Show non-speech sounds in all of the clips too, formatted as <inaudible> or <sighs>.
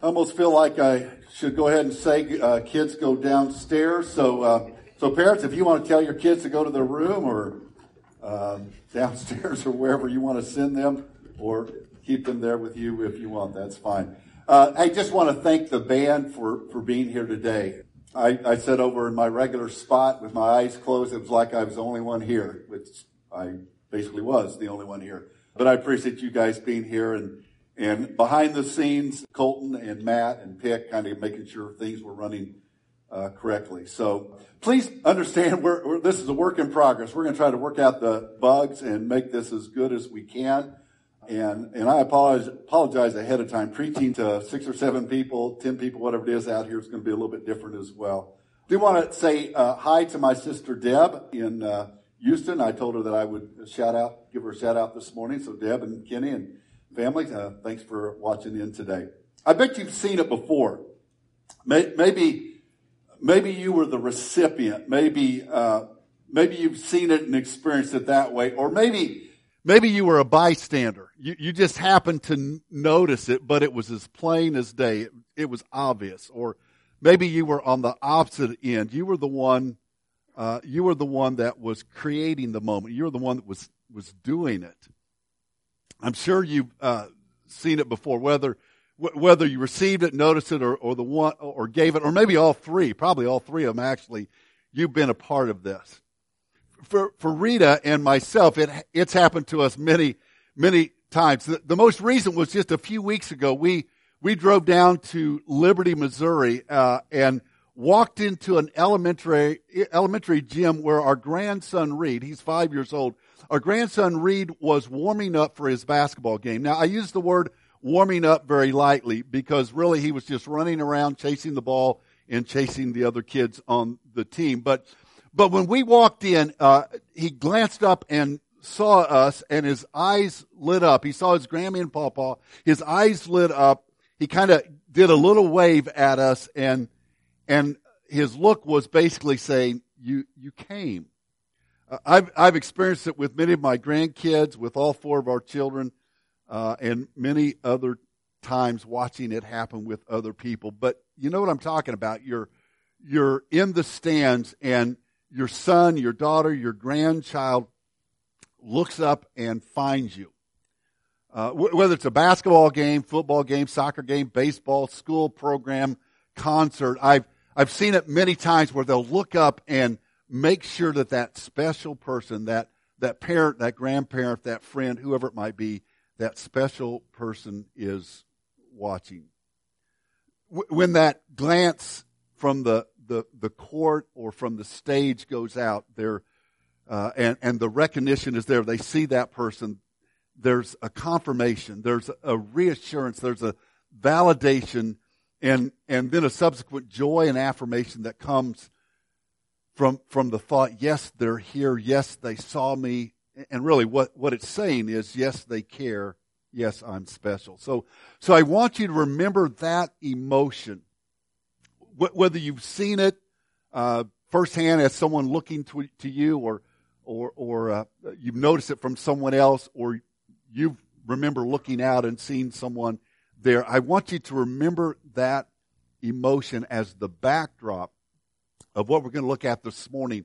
I almost feel like I should go ahead and say uh, kids go downstairs. So, uh, so parents, if you want to tell your kids to go to their room or uh, <laughs> downstairs or wherever you want to send them, or keep them there with you if you want, that's fine. Uh, I just want to thank the band for, for being here today. I, I sat over in my regular spot with my eyes closed. It was like I was the only one here, which I basically was the only one here. But I appreciate you guys being here and and behind the scenes, Colton and Matt and Pick kind of making sure things were running uh, correctly. So please understand, <laughs> we're, we're, this is a work in progress. We're going to try to work out the bugs and make this as good as we can. And, and I apologize, apologize ahead of time. Preaching to six or seven people, ten people, whatever it is out here is going to be a little bit different as well. I do want to say uh, hi to my sister Deb in uh, Houston. I told her that I would shout out, give her a shout out this morning. So Deb and Kenny and family, uh, thanks for watching in today. I bet you've seen it before. Maybe, maybe you were the recipient. Maybe, uh, maybe you've seen it and experienced it that way, or maybe Maybe you were a bystander. You, you just happened to notice it, but it was as plain as day. It, it, was obvious. Or maybe you were on the opposite end. You were the one, uh, you were the one that was creating the moment. You were the one that was, was doing it. I'm sure you've uh, seen it before, whether, whether you received it, noticed it, or, or the one, or gave it, or maybe all three, probably all three of them actually, you've been a part of this for, for Rita and myself, it, it's happened to us many, many times. The, the most recent was just a few weeks ago. We, we drove down to Liberty, Missouri, uh, and walked into an elementary, elementary gym where our grandson Reed, he's five years old, our grandson Reed was warming up for his basketball game. Now, I use the word warming up very lightly because really he was just running around chasing the ball and chasing the other kids on the team. But but when we walked in, uh, he glanced up and saw us, and his eyes lit up. He saw his Grammy and Pawpaw. His eyes lit up. He kind of did a little wave at us, and and his look was basically saying, "You you came." Uh, I've I've experienced it with many of my grandkids, with all four of our children, uh, and many other times watching it happen with other people. But you know what I'm talking about. You're you're in the stands and your son, your daughter, your grandchild looks up and finds you. Uh, whether it's a basketball game, football game, soccer game, baseball, school program, concert, I've, I've seen it many times where they'll look up and make sure that that special person, that, that parent, that grandparent, that friend, whoever it might be, that special person is watching. When that glance from the the, the court or from the stage goes out there uh, and, and the recognition is there. They see that person. There's a confirmation. There's a reassurance. There's a validation and, and then a subsequent joy and affirmation that comes from, from the thought, yes, they're here. Yes, they saw me. And really what, what it's saying is, yes, they care. Yes, I'm special. So, so I want you to remember that emotion whether you've seen it uh, firsthand as someone looking to, to you, or or or uh, you've noticed it from someone else, or you remember looking out and seeing someone there. I want you to remember that emotion as the backdrop of what we're going to look at this morning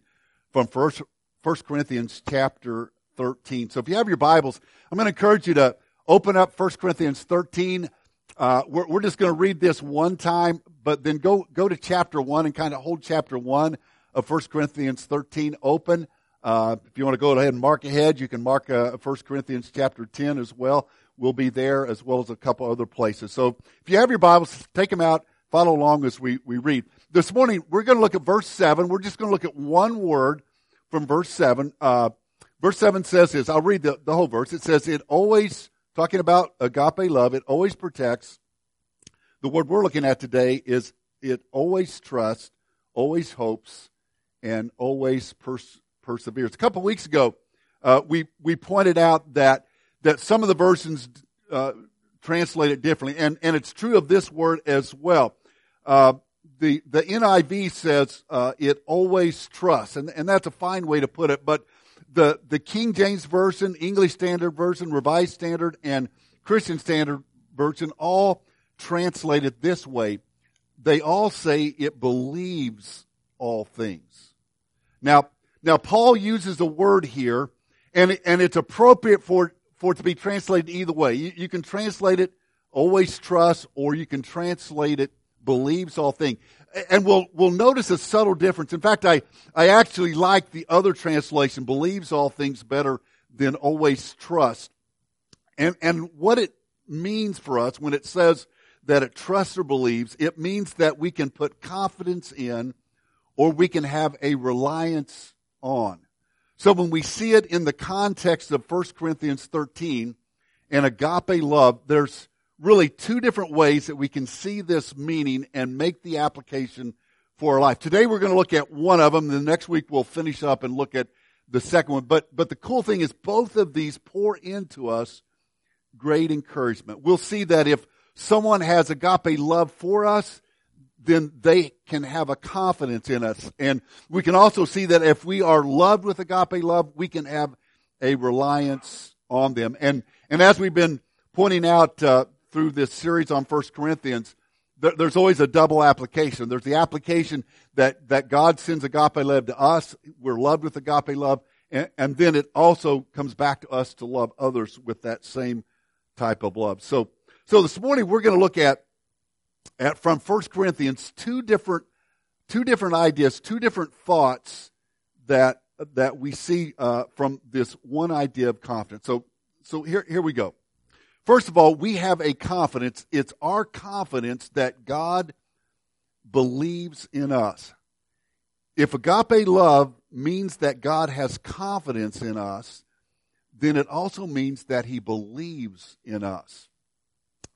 from First First Corinthians chapter 13. So if you have your Bibles, I'm going to encourage you to open up First Corinthians 13. Uh, we're, we're just going to read this one time, but then go, go to chapter 1 and kind of hold chapter 1 of 1 Corinthians 13 open. Uh, if you want to go ahead and mark ahead, you can mark uh, 1 Corinthians chapter 10 as well. We'll be there as well as a couple other places. So if you have your Bibles, take them out, follow along as we, we read. This morning, we're going to look at verse 7. We're just going to look at one word from verse 7. Uh, verse 7 says this. I'll read the, the whole verse. It says, It always talking about agape love, it always protects. The word we're looking at today is it always trusts, always hopes, and always pers- perseveres. A couple of weeks ago, uh, we we pointed out that that some of the versions uh, translate it differently, and and it's true of this word as well. Uh, the the NIV says uh, it always trusts, and and that's a fine way to put it, but the, the King James Version, English Standard Version, Revised Standard, and Christian Standard Version all translate it this way. They all say it believes all things. Now, now Paul uses a word here, and and it's appropriate for for it to be translated either way. You, you can translate it always trust, or you can translate it believes all things. And we'll, we'll notice a subtle difference. In fact, I, I actually like the other translation, believes all things better than always trust. And, and what it means for us when it says that it trusts or believes, it means that we can put confidence in or we can have a reliance on. So when we see it in the context of 1 Corinthians 13 and agape love, there's, really two different ways that we can see this meaning and make the application for our life. Today we're going to look at one of them. The next week we'll finish up and look at the second one. But, but the cool thing is both of these pour into us great encouragement. We'll see that if someone has agape love for us, then they can have a confidence in us. And we can also see that if we are loved with agape love, we can have a reliance on them. And, and as we've been pointing out, uh, through this series on First Corinthians, there, there's always a double application. There's the application that, that God sends agape love to us. We're loved with agape love. And, and then it also comes back to us to love others with that same type of love. So, so this morning we're going to look at, at from First Corinthians two different, two different ideas, two different thoughts that that we see uh, from this one idea of confidence. So, so here here we go. First of all, we have a confidence. It's our confidence that God believes in us. If agape love means that God has confidence in us, then it also means that he believes in us.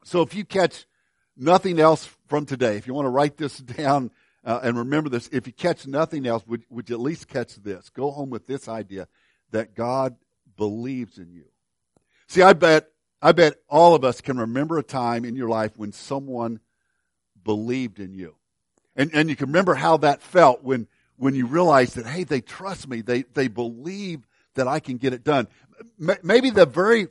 So if you catch nothing else from today, if you want to write this <laughs> down uh, and remember this, if you catch nothing else, would, would you at least catch this? Go home with this idea that God believes in you. See, I bet I bet all of us can remember a time in your life when someone believed in you. And, and you can remember how that felt when, when you realized that, hey, they trust me. They, they believe that I can get it done. Maybe the very,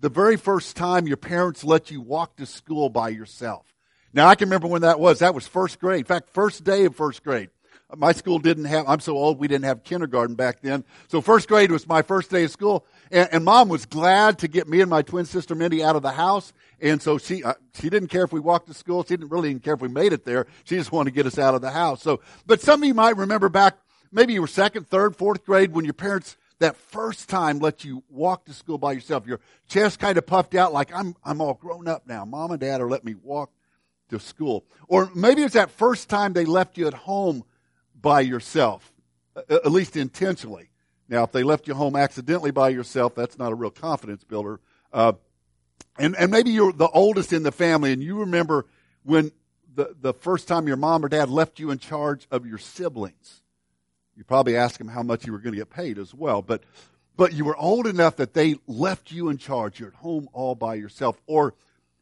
the very first time your parents let you walk to school by yourself. Now I can remember when that was. That was first grade. In fact, first day of first grade. My school didn't have, I'm so old, we didn't have kindergarten back then. So first grade was my first day of school. And, and mom was glad to get me and my twin sister Mindy out of the house. And so she, uh, she didn't care if we walked to school. She didn't really even care if we made it there. She just wanted to get us out of the house. So, but some of you might remember back, maybe you were second, third, fourth grade when your parents, that first time let you walk to school by yourself. Your chest kind of puffed out like, I'm, I'm all grown up now. Mom and dad are letting me walk to school. Or maybe it's that first time they left you at home by yourself, at least intentionally. Now, if they left you home accidentally by yourself, that's not a real confidence builder. Uh, and, and maybe you're the oldest in the family and you remember when the, the first time your mom or dad left you in charge of your siblings. You probably asked them how much you were going to get paid as well. But, but you were old enough that they left you in charge. You're at home all by yourself. Or,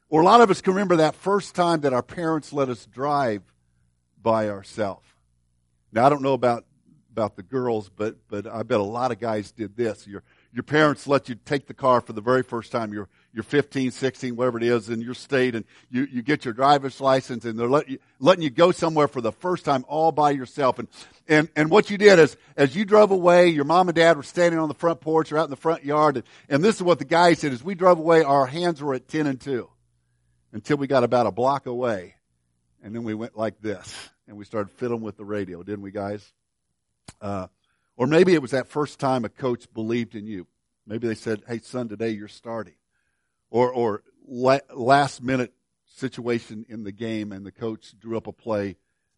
or a lot of us can remember that first time that our parents let us drive by ourselves. Now, I don't know about, about the girls, but, but I bet a lot of guys did this. Your, your parents let you take the car for the very first time. You're, you're 15, 16, whatever it is, in your state, and you, you get your driver's license, and they're let you, letting you go somewhere for the first time all by yourself. And, and, and what you did is, as you drove away, your mom and dad were standing on the front porch or out in the front yard, and, and this is what the guy said, as we drove away, our hands were at 10 and 2 until we got about a block away. And then we went like this and we started fiddling with the radio, didn't we, guys? Uh, or maybe it was that first time a coach believed in you. Maybe they said, "Hey, son, today you're starting," or or la- last minute situation in the game, and the coach drew up a play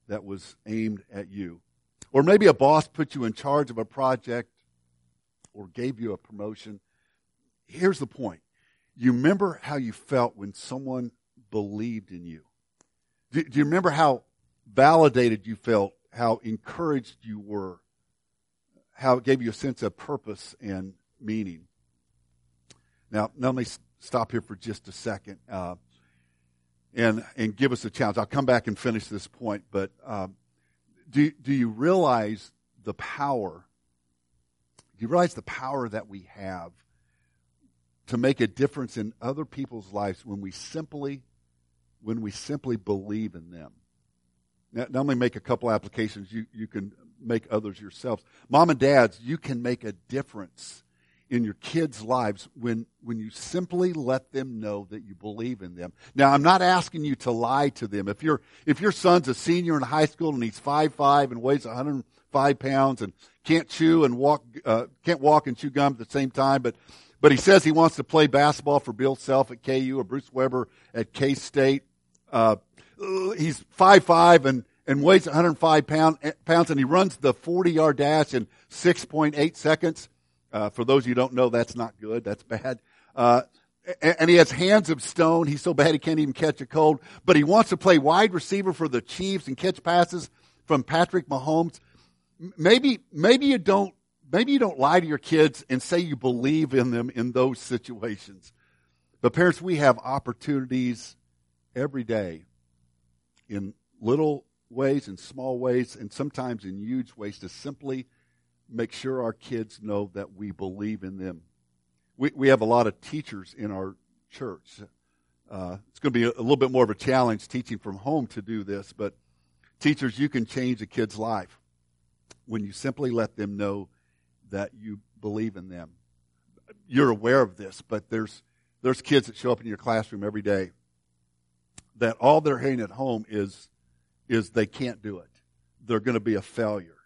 that was aimed at you. Or maybe a boss put you in charge of a project or gave you a promotion. Here's the point. You remember how you felt when someone believed in you. Do, do you remember how validated you felt, how encouraged you were, how it gave you a sense of purpose and meaning. Now, let me stop here for just a second uh, and and give us a challenge. I'll come back and finish this point, but um, do do you realize the power? Do you realize the power that we have to make a difference in other people's lives when we simply when we simply believe in them. Not only make a couple applications, you, you can make others yourselves. Mom and dads, you can make a difference in your kids' lives when, when you simply let them know that you believe in them. Now, I'm not asking you to lie to them. If, you if your son's a senior in high school and he's five five and weighs 105 pounds and can't chew and walk, uh, can't walk and chew gum at the same time, but, but he says he wants to play basketball for Bill Self at KU or Bruce Weber at K State. Uh, he's five five and, and weighs 105 pound, pounds and he runs the 40 yard dash in 6.8 seconds uh, for those of you who don't know, that's not good. That's bad. Uh, and he has hands of stone. He's so bad he can't even catch a cold. But he wants to play wide receiver for the Chiefs and catch passes from Patrick Mahomes. Maybe, maybe you don't, maybe you don't lie to your kids and say you believe in them in those situations. But parents, we have opportunities every day in little ways, in small ways, and sometimes in huge ways to simply make sure our kids know that we believe in them. We, we have a lot of teachers in our church. Uh, it's going to be a, a little bit more of a challenge teaching from home to do this, but teachers, you can change a kid's life when you simply let them know that you believe in them. You're aware of this, but there's there's kids that show up in your classroom every day that all they're hearing at home is is they can't do it. They're going to be a failure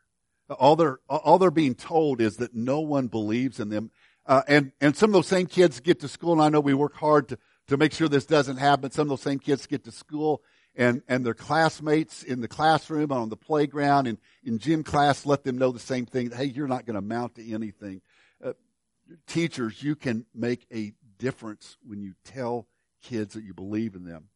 all they're all they're being told is that no one believes in them. Uh, and and some of those same kids get to school, and I know we work hard to to make sure this doesn't happen. Some of those same kids get to school, and and their classmates in the classroom, on the playground, and in gym class, let them know the same thing. Hey, you're not going to amount to anything. Uh, teachers, you can make a difference when you tell kids that you believe in them.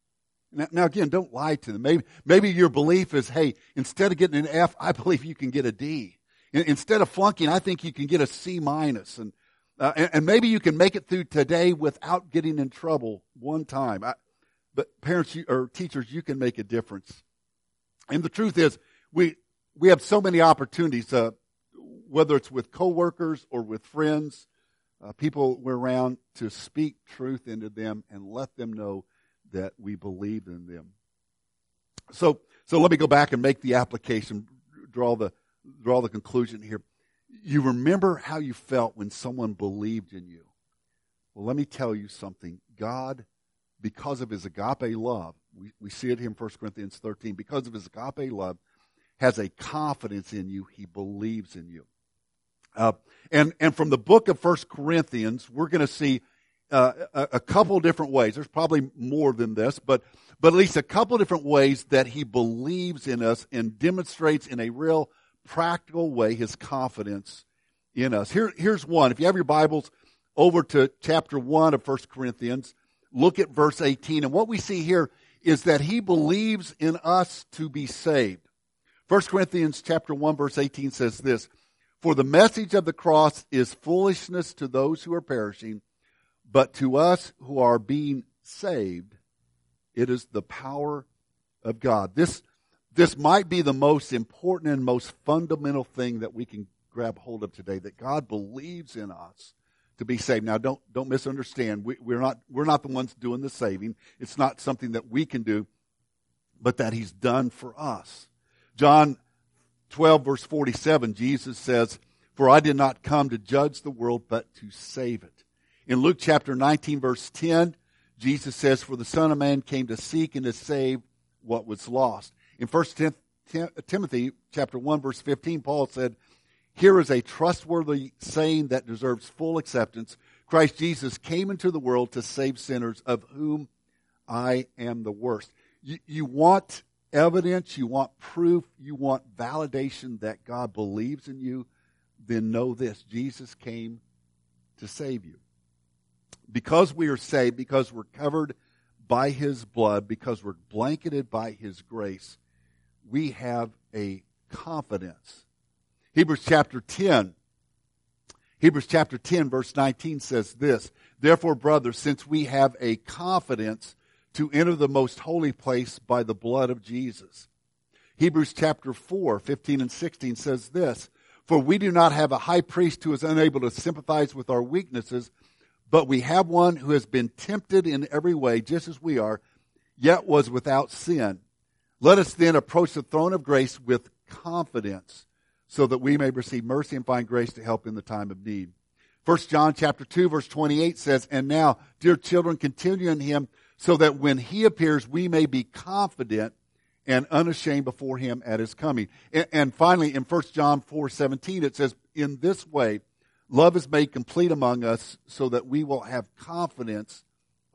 Now, now, again, don't lie to them. Maybe, maybe your belief is, hey, instead of getting an F, I believe you can get a D. Instead of flunking, I think you can get a C minus. And, uh, and, and, maybe you can make it through today without getting in trouble one time. I, but parents or teachers, you can make a difference. And the truth is, we, we have so many opportunities, uh, whether it's with coworkers or with friends, uh, people we're around, to speak truth into them and let them know that we believe in them. So, so let me go back and make the application, draw the, draw the conclusion here. You remember how you felt when someone believed in you. Well, let me tell you something. God, because of his agape love, we, we see it in 1 Corinthians 13, because of his agape love, has a confidence in you. He believes in you. Uh, and, and from the book of 1 Corinthians, we're going to see uh, a, a, couple different ways. There's probably more than this, but but at least a couple different ways that he believes in us and demonstrates in a real practical way his confidence in us. Here, here's one. If you have your Bibles over to chapter one of First Corinthians, look at verse 18. And what we see here is that he believes in us to be saved. First Corinthians chapter 1 verse 18 says this, For the message of the cross is foolishness to those who are perishing, but to us who are being saved, it is the power of God. This, this might be the most important and most fundamental thing that we can grab hold of today, that God believes in us to be saved. Now, don't, don't misunderstand. We, we're, not, we're not the ones doing the saving. It's not something that we can do, but that He's done for us. John 12, verse 47, Jesus says, For I did not come to judge the world, but to save it. In Luke chapter 19, verse 10, Jesus says, For the Son of Man came to seek and to save what was lost. In 1 Timothy chapter 1, verse 15, Paul said, Here is a trustworthy saying that deserves full acceptance. Christ Jesus came into the world to save sinners, of whom I am the worst. You, you want evidence, you want proof, you want validation that God believes in you, then know this Jesus came to save you because we are saved, because we're covered by his blood, because we're blanketed by his grace, we have a confidence. Hebrews chapter 10. Hebrews chapter 10 verse 19 says this, Therefore, brothers, since we have a confidence to enter the most holy place by the blood of Jesus. Hebrews chapter 4, 15 and 16 says this, For we do not have a high priest who is unable to sympathize with our weaknesses, but we have one who has been tempted in every way, just as we are, yet was without sin. Let us then approach the throne of grace with confidence so that we may receive mercy and find grace to help in the time of need. First John chapter 2 verse 28 says, And now, dear children, continue in him so that when he appears, we may be confident and unashamed before him at his coming. And, and finally, in 1 John 4 17, it says, In this way, love is made complete among us so that we will have confidence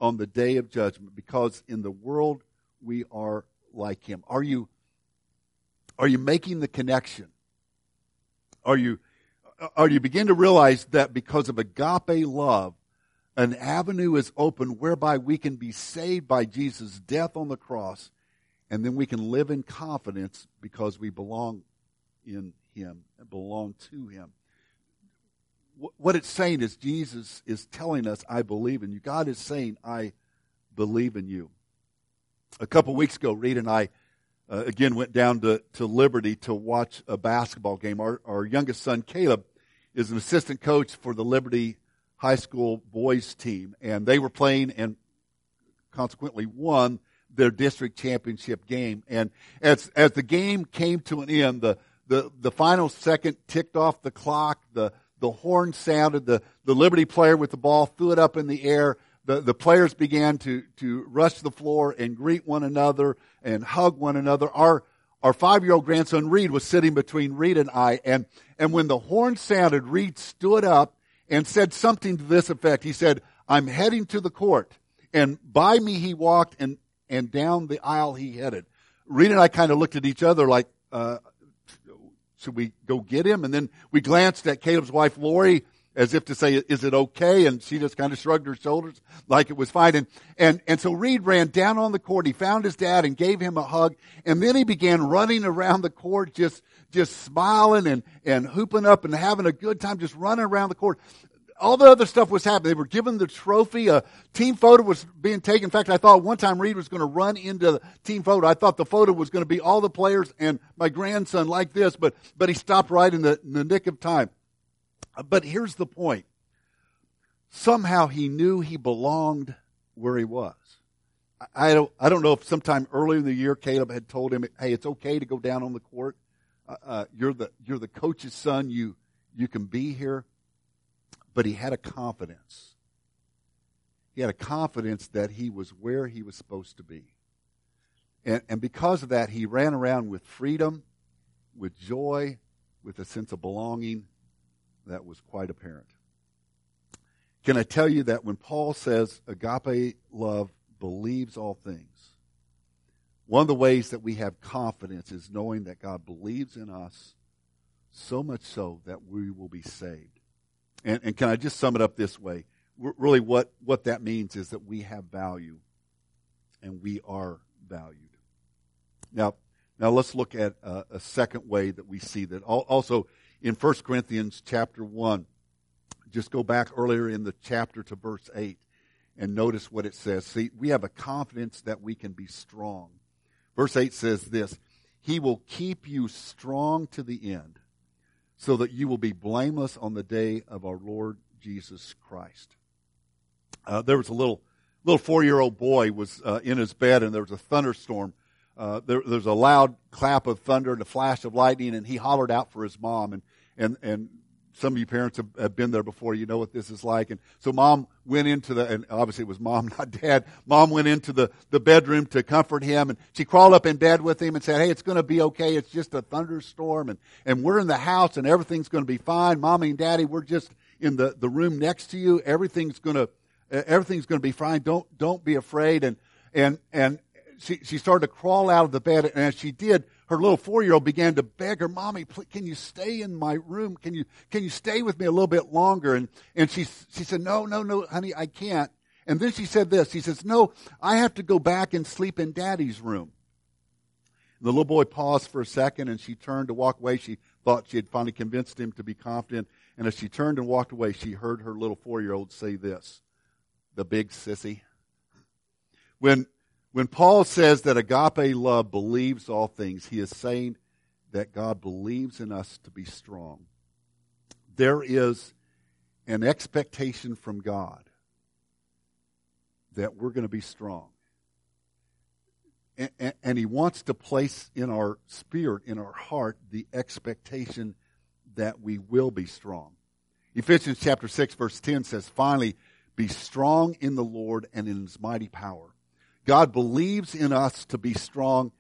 on the day of judgment because in the world we are like him. Are you, are you making the connection? Are you, are you begin to realize that because of agape love, an avenue is open whereby we can be saved by Jesus' death on the cross, and then we can live in confidence because we belong in Him and belong to Him. What it's saying is Jesus is telling us, I believe in you. God is saying, I believe in you. A couple weeks ago, Rita and I uh, again went down to, to Liberty to watch a basketball game. Our, our youngest son, Caleb, is an assistant coach for the Liberty High School boys team, and they were playing and consequently won their district championship game. And as as the game came to an end, the the, the final second ticked off the clock, the the horn sounded, the, the Liberty player with the ball threw it up in the air. The, the players began to, to rush the floor and greet one another and hug one another. Our, our five year old grandson Reed was sitting between Rita and I. And, and when the horn sounded, Reed stood up and said something to this effect. He said, I'm heading to the court. And by me he walked and, and down the aisle he headed. Rita and I kind of looked at each other like, uh, should we go get him? And then we glanced at Caleb's wife, Lori, as if to say, is it okay? And she just kind of shrugged her shoulders like it was fine. And, and, and so Reed ran down on the court. He found his dad and gave him a hug. And then he began running around the court, just, just smiling and, and hooping up and having a good time, just running around the court. All the other stuff was happening. They were given the trophy. A team photo was being taken. In fact, I thought one time Reed was going to run into the team photo. I thought the photo was going to be all the players and my grandson like this, but, but he stopped right in the, in the nick of time. But here's the point. Somehow he knew he belonged where he was. I don't, I don't know if sometime earlier in the year Caleb had told him, hey, it's okay to go down on the court. Uh, uh, you're the, you're the coach's son. You, you can be here. But he had a confidence. He had a confidence that he was where he was supposed to be. And, and because of that, he ran around with freedom, with joy, with a sense of belonging that was quite apparent. Can I tell you that when Paul says agape love believes all things, one of the ways that we have confidence is knowing that God believes in us so much so that we will be saved. And, and can I just sum it up this way? Really, what, what that means is that we have value and we are valued. Now, now let's look at a, a second way that we see that. Also, in 1 Corinthians chapter 1. Just go back earlier in the chapter to verse 8 and notice what it says. See, we have a confidence that we can be strong. Verse 8 says this He will keep you strong to the end, so that you will be blameless on the day of our Lord Jesus Christ. Uh, there was a little little four year old boy was uh, in his bed, and there was a thunderstorm uh, there, there's a loud clap of thunder and a flash of lightning, and he hollered out for his mom. And and and some of you parents have, have, been there before. You know what this is like. And so mom went into the, and obviously it was mom, <laughs> not dad. Mom went into the, the bedroom to comfort him and she crawled up in bed with him and said, Hey, it's going to be okay. It's just a thunderstorm and, and we're in the house and everything's going to be fine. Mommy and daddy, we're just in the, the room next to you. Everything's going to, everything's going to be fine. Don't, don't be afraid. And, and, and she, she started to crawl out of the bed, and as she did, her little four-year-old began to beg her, "Mommy, please, can you stay in my room? Can you can you stay with me a little bit longer?" And and she she said, "No, no, no, honey, I can't." And then she said this. She says, "No, I have to go back and sleep in Daddy's room." The little boy paused for a second, and she turned to walk away. She thought she had finally convinced him to be confident. And as she turned and walked away, she heard her little four-year-old say this: "The big sissy." When when Paul says that agape love believes all things, he is saying that God believes in us to be strong. There is an expectation from God that we're going to be strong. and, and he wants to place in our spirit, in our heart, the expectation that we will be strong. Ephesians chapter 6 verse 10 says, finally, be strong in the Lord and in his mighty power. God believes in us to be strong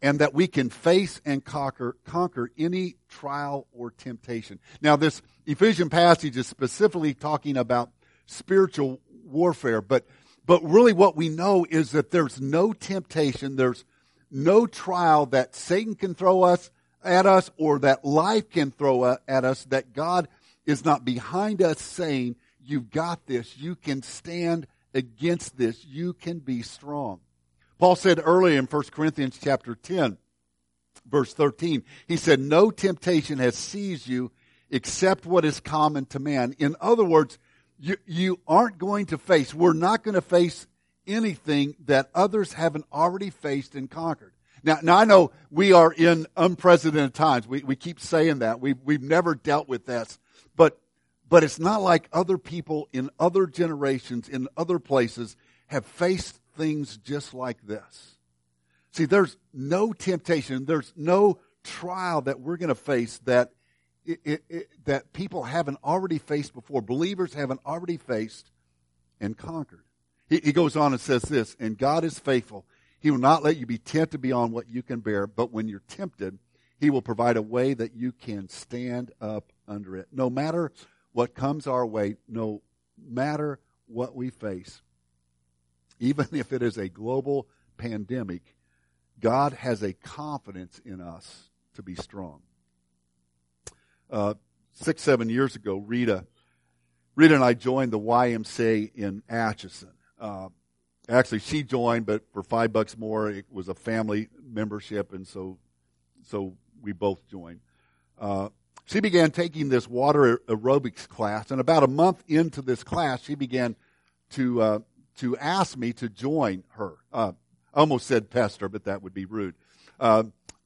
and that we can face and conquer, conquer any trial or temptation. Now this Ephesian passage is specifically talking about spiritual warfare, but, but really what we know is that there's no temptation, there's no trial that Satan can throw us at us or that life can throw at us that God is not behind us saying, you've got this, you can stand against this, you can be strong. Paul said earlier in 1 Corinthians chapter 10, verse 13, he said, no temptation has seized you except what is common to man. In other words, you, you aren't going to face, we're not going to face anything that others haven't already faced and conquered. Now, now I know we are in unprecedented times. We, we keep saying that. We've, we've never dealt with this. But, but it's not like other people in other generations, in other places, have faced things just like this. See, there's no temptation, there's no trial that we're going to face that it, it, it, that people haven't already faced before, believers haven't already faced and conquered. He, he goes on and says this, and God is faithful. He will not let you be tempted beyond what you can bear, but when you're tempted, He will provide a way that you can stand up under it. No matter what comes our way, no matter what we face, even <laughs> if it is a global pandemic, God has a confidence in us to be strong uh, six, seven years ago, Rita, Rita and I joined the YMCA in Atchison. Uh, actually, she joined, but for five bucks more, it was a family membership, and so, so we both joined. Uh, she began taking this water aerobics class, and about a month into this class, she began to uh, to ask me to join her. Uh, I almost said pester, but that would be rude. Uh,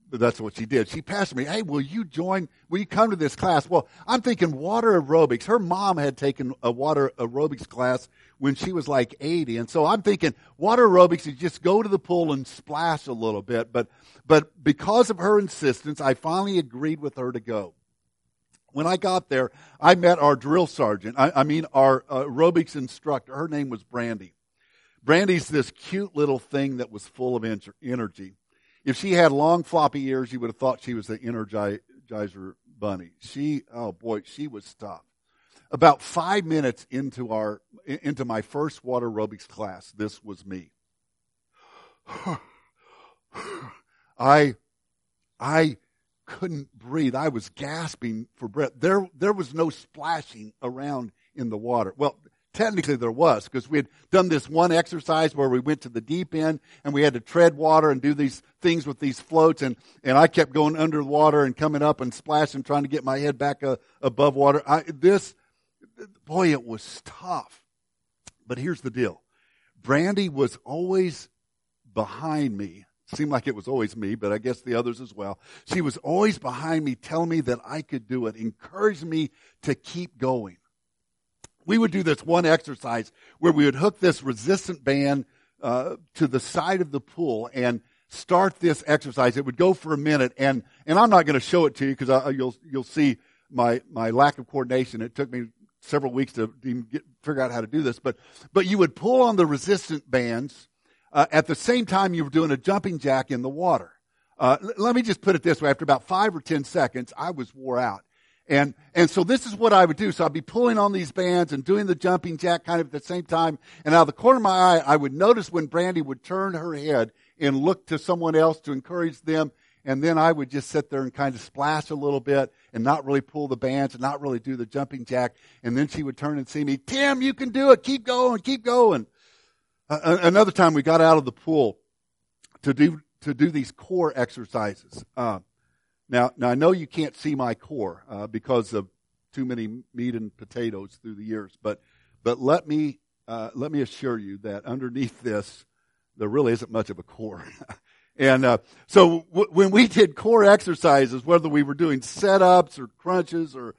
but that's what she did. She passed me, hey, will you join, will you come to this class? Well, I'm thinking water aerobics. Her mom had taken a water aerobics class when she was like 80. And so I'm thinking water aerobics, is just go to the pool and splash a little bit. But, but because of her insistence, I finally agreed with her to go. When I got there, I met our drill sergeant. I, I mean, our uh, aerobics instructor. Her name was Brandy. Brandy's this cute little thing that was full of energy. If she had long floppy ears, you would have thought she was the Energizer bunny. She, oh boy, she was tough. About five minutes into our, into my first water aerobics class, this was me. <sighs> I, I couldn't breathe. I was gasping for breath. There, there was no splashing around in the water. Well, technically there was because we had done this one exercise where we went to the deep end and we had to tread water and do these things with these floats and, and I kept going under the water and coming up and splashing trying to get my head back uh, above water. I, this, boy, it was tough. But here's the deal. Brandy was always behind me. Seemed like it was always me, but I guess the others as well. She was always behind me telling me that I could do it, encouraged me to keep going we would do this one exercise where we would hook this resistant band uh, to the side of the pool and start this exercise. It would go for a minute, and and I'm not going to show it to you because you'll you'll see my my lack of coordination. It took me several weeks to even get, figure out how to do this, but but you would pull on the resistant bands uh, at the same time you were doing a jumping jack in the water. Uh, l- let me just put it this way: after about five or ten seconds, I was wore out. And, and so this is what I would do. So I'd be pulling on these bands and doing the jumping jack kind of at the same time. And out of the corner of my eye, I would notice when Brandy would turn her head and look to someone else to encourage them. And then I would just sit there and kind of splash a little bit and not really pull the bands and not really do the jumping jack. And then she would turn and see me, Tim, you can do it. Keep going, keep going. Another time we got out of the pool to do, to do these core exercises. Uh, now, now I know you can't see my core uh, because of too many meat and potatoes through the years, but but let me uh, let me assure you that underneath this, there really isn't much of a core. <laughs> and uh, so w- when we did core exercises, whether we were doing set-ups or crunches or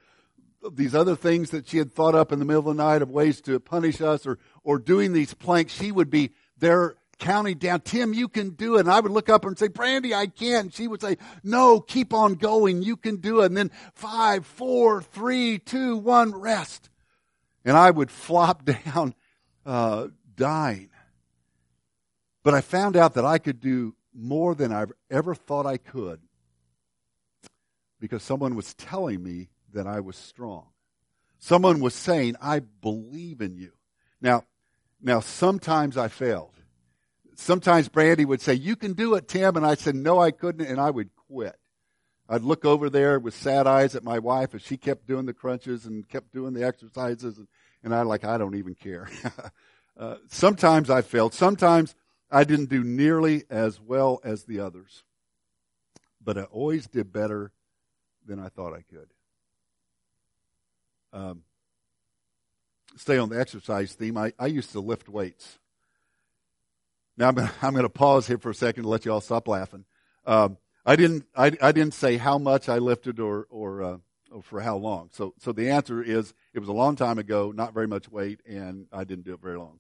these other things that she had thought up in the middle of the night of ways to punish us or or doing these planks, she would be there counting down, Tim, you can do it. And I would look up and say, Brandy, I can't. And she would say, no, keep on going. You can do it. And then five, four, three, two, one, rest. And I would flop <laughs> down, uh, dying. But I found out that I could do more than I've ever thought I could because someone was telling me that I was strong. Someone was saying, I believe in you. Now, now sometimes I failed. Sometimes Brandy would say, you can do it, Tim. And I said, no, I couldn't. And I would quit. I'd look over there with sad eyes at my wife as she kept doing the crunches and kept doing the exercises. And, and I like, I don't even care. <laughs> uh, sometimes I failed. Sometimes I didn't do nearly as well as the others. But I always did better than I thought I could. Um, stay on the exercise theme. I, I used to lift weights. Now I'm going I'm to pause here for a second to let you all stop laughing. Um, I didn't I, I didn't say how much I lifted or or, uh, or for how long. So so the answer is it was a long time ago, not very much weight, and I didn't do it very long.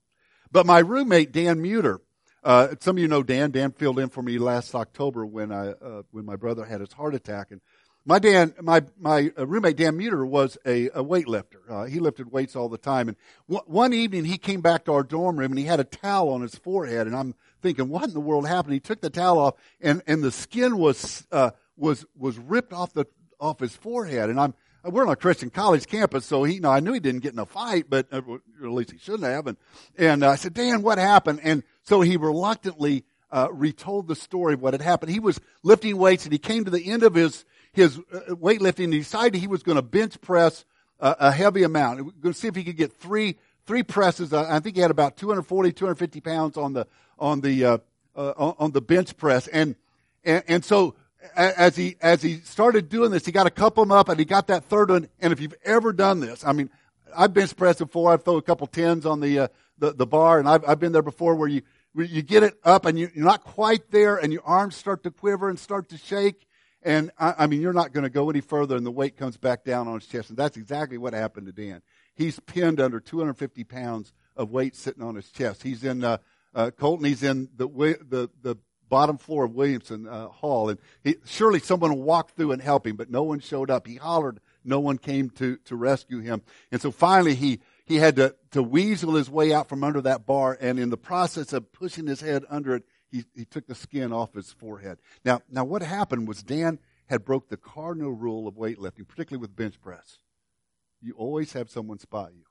But my roommate Dan Muter, uh, some of you know Dan. Dan filled in for me last October when I uh, when my brother had his heart attack, and my Dan, my my uh, roommate Dan Muter was a, a weightlifter. Uh, he lifted weights all the time. And w- one evening he came back to our dorm room and he had a towel on his forehead. And I'm thinking, what in the world happened? He took the towel off and and the skin was uh, was was ripped off the off his forehead. And I'm we're on a Christian college campus, so he, you know, I knew he didn't get in a fight, but uh, at least he shouldn't have. And and uh, I said, Dan, what happened? And so he reluctantly uh, retold the story of what had happened. He was lifting weights and he came to the end of his his uh, weightlifting he decided he was going to bench press a, a heavy amount. Going to see if he could get three three presses. I think he had about 240, 250 pounds on the on the uh, uh, on the bench press, and and, and so as he as he started doing this, he got a couple of them up, and he got that third one. And if you've ever done this, I mean, I've bench pressed before. I've thrown a couple tens on the uh, the, the bar, and I've I've been there before where you you get it up and you're not quite there, and your arms start to quiver and start to shake, and I, I mean, you're not going to go any further, and the weight comes back down on his chest. And that's exactly what happened to Dan. He's pinned under 250 pounds of weight sitting on his chest. He's in uh, uh, Colton. He's in the the the bottom floor of Williamson uh, Hall, and he, surely someone walked through and help him, but no one showed up. He hollered, no one came to to rescue him, and so finally he he had to to weasel his way out from under that bar, and in the process of pushing his head under it, he, he took the skin off his forehead. Now, now what happened was Dan had broke the cardinal rule of weightlifting, particularly with bench press. You always have someone spot you.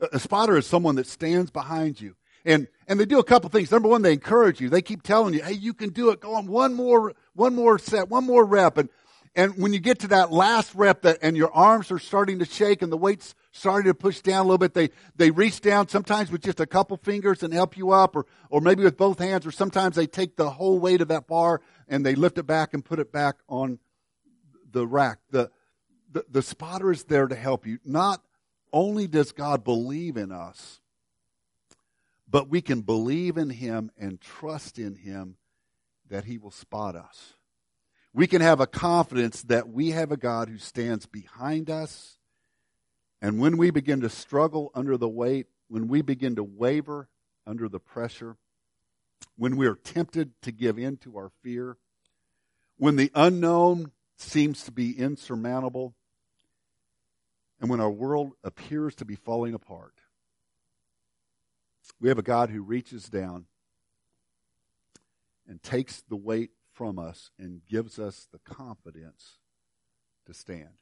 A, a spotter is someone that stands behind you. And, and they do a couple things. Number one, they encourage you. They keep telling you, hey, you can do it. Go on one more, one more set, one more rep. And, and when you get to that last rep that, and your arms are starting to shake and the weight's starting to push down a little bit. They, they reach down sometimes with just a couple fingers and help you up or, or maybe with both hands or sometimes they take the whole weight of that bar and they lift it back and put it back on the rack. The, the, the spotter is there to help you. Not only does God believe in us, but we can believe in Him and trust in Him that He will spot us. We can have a confidence that we have a God who stands behind us. And when we begin to struggle under the weight, when we begin to waver under the pressure, when we are tempted to give in to our fear, when the unknown seems to be insurmountable, and when our world appears to be falling apart, we have a God who reaches down and takes the weight from us and gives us the confidence to stand.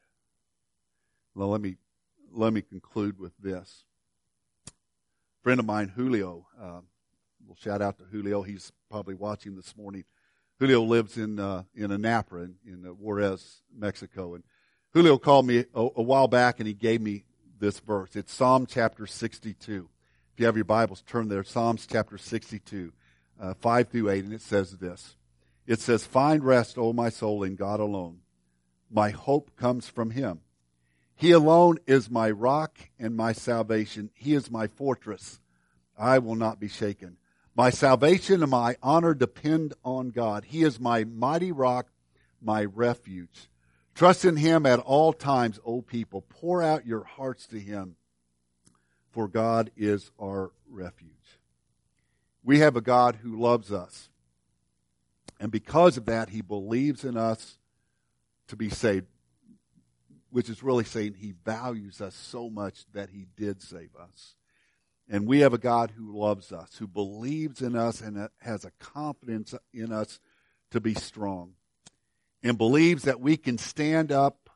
Well, let me let me conclude with this. A friend of mine, Julio, uh, we'll shout out to Julio. He's probably watching this morning. Julio lives in uh, in Anapra in, in uh, Juarez, Mexico, and Julio called me a, a, while back and he gave me this verse. It's Psalm chapter 62. If you have your Bibles, turn there. Psalms chapter 62, uh, 5 through 8, and it says this. It says, Find rest, O my soul, in God alone. My hope comes from Him. He alone is my rock and my salvation. He is my fortress. I will not be shaken. My salvation and my honor depend on God. He is my mighty rock, my refuge. Trust in him at all times, O people. Pour out your hearts to him, for God is our refuge. We have a God who loves us. And because of that, he believes in us to be saved, which is really saying he values us so much that he did save us. And we have a God who loves us, who believes in us and has a confidence in us to be strong and believes that we can stand up.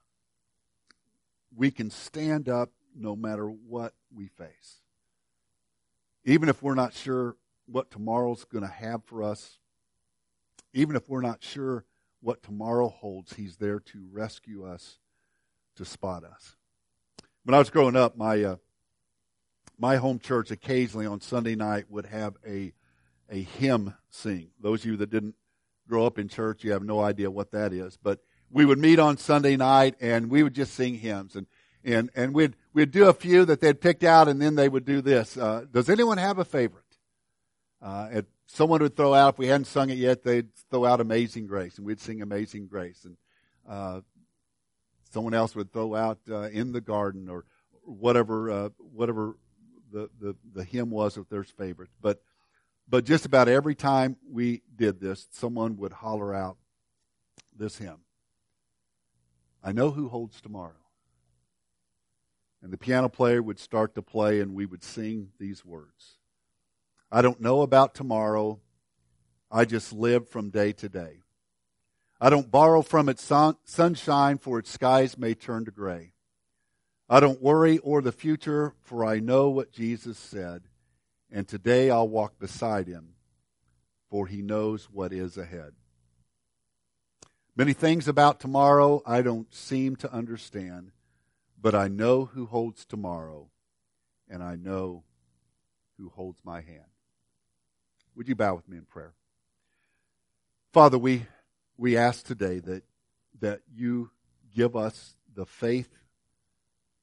We can stand up no matter what we face. Even if we're not sure what tomorrow's going to have for us, even if we're not sure what tomorrow holds, He's there to rescue us, to spot us. When I was growing up, my uh, my home church occasionally on Sunday night would have a a hymn sing. Those of you that didn't grow up in church, you have no idea what that is. But we would meet on Sunday night and we would just sing hymns and and and we'd we'd do a few that they'd picked out and then they would do this. Uh, does anyone have a favorite? Uh, someone would throw out if we hadn't sung it yet, they'd throw out "Amazing Grace" and we'd sing "Amazing Grace." And uh, someone else would throw out uh, "In the Garden" or whatever uh, whatever the, the, the hymn was of their favorite. But, but just about every time we did this, someone would holler out this hymn. I know who holds tomorrow. And the piano player would start to play and we would sing these words. I don't know about tomorrow. I just live from day to day. I don't borrow from its sun, sunshine for its skies may turn to gray. I don't worry or the future, for I know what Jesus said, and today I'll walk beside him, for he knows what is ahead. Many things about tomorrow I don't seem to understand, but I know who holds tomorrow, and I know who holds my hand. Would you bow with me in prayer? Father, we, we ask today that, that you give us the faith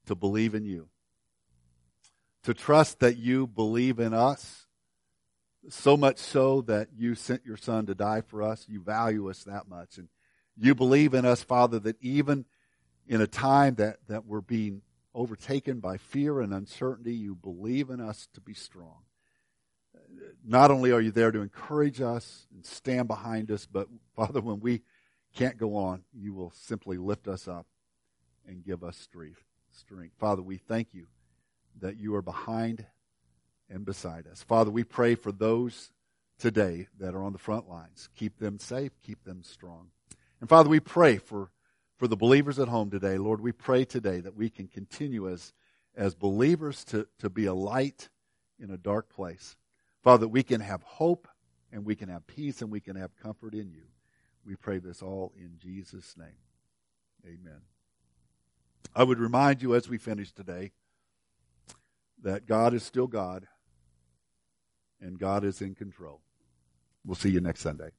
to believe in you, to trust that you believe in us, so much so that you sent your son to die for us. You value us that much. And you believe in us, Father, that even in a time that, that we're being overtaken by fear and uncertainty, you believe in us to be strong. Not only are you there to encourage us and stand behind us, but <laughs> Father, when we can't go on, you will simply lift us up and give us strength strength. Father, we thank you that you are behind and beside us. Father, we pray for those today that are on the front lines. Keep them safe, keep them strong. And Father, we pray for, for the believers at home today. Lord, we pray today that we can continue as, as believers to, to be a light in a dark place. Father, we can have hope and we can have peace and we can have comfort in you. We pray this all in Jesus' name. Amen. I would remind you as we finish today that God is still God and God is in control. We'll see you next Sunday.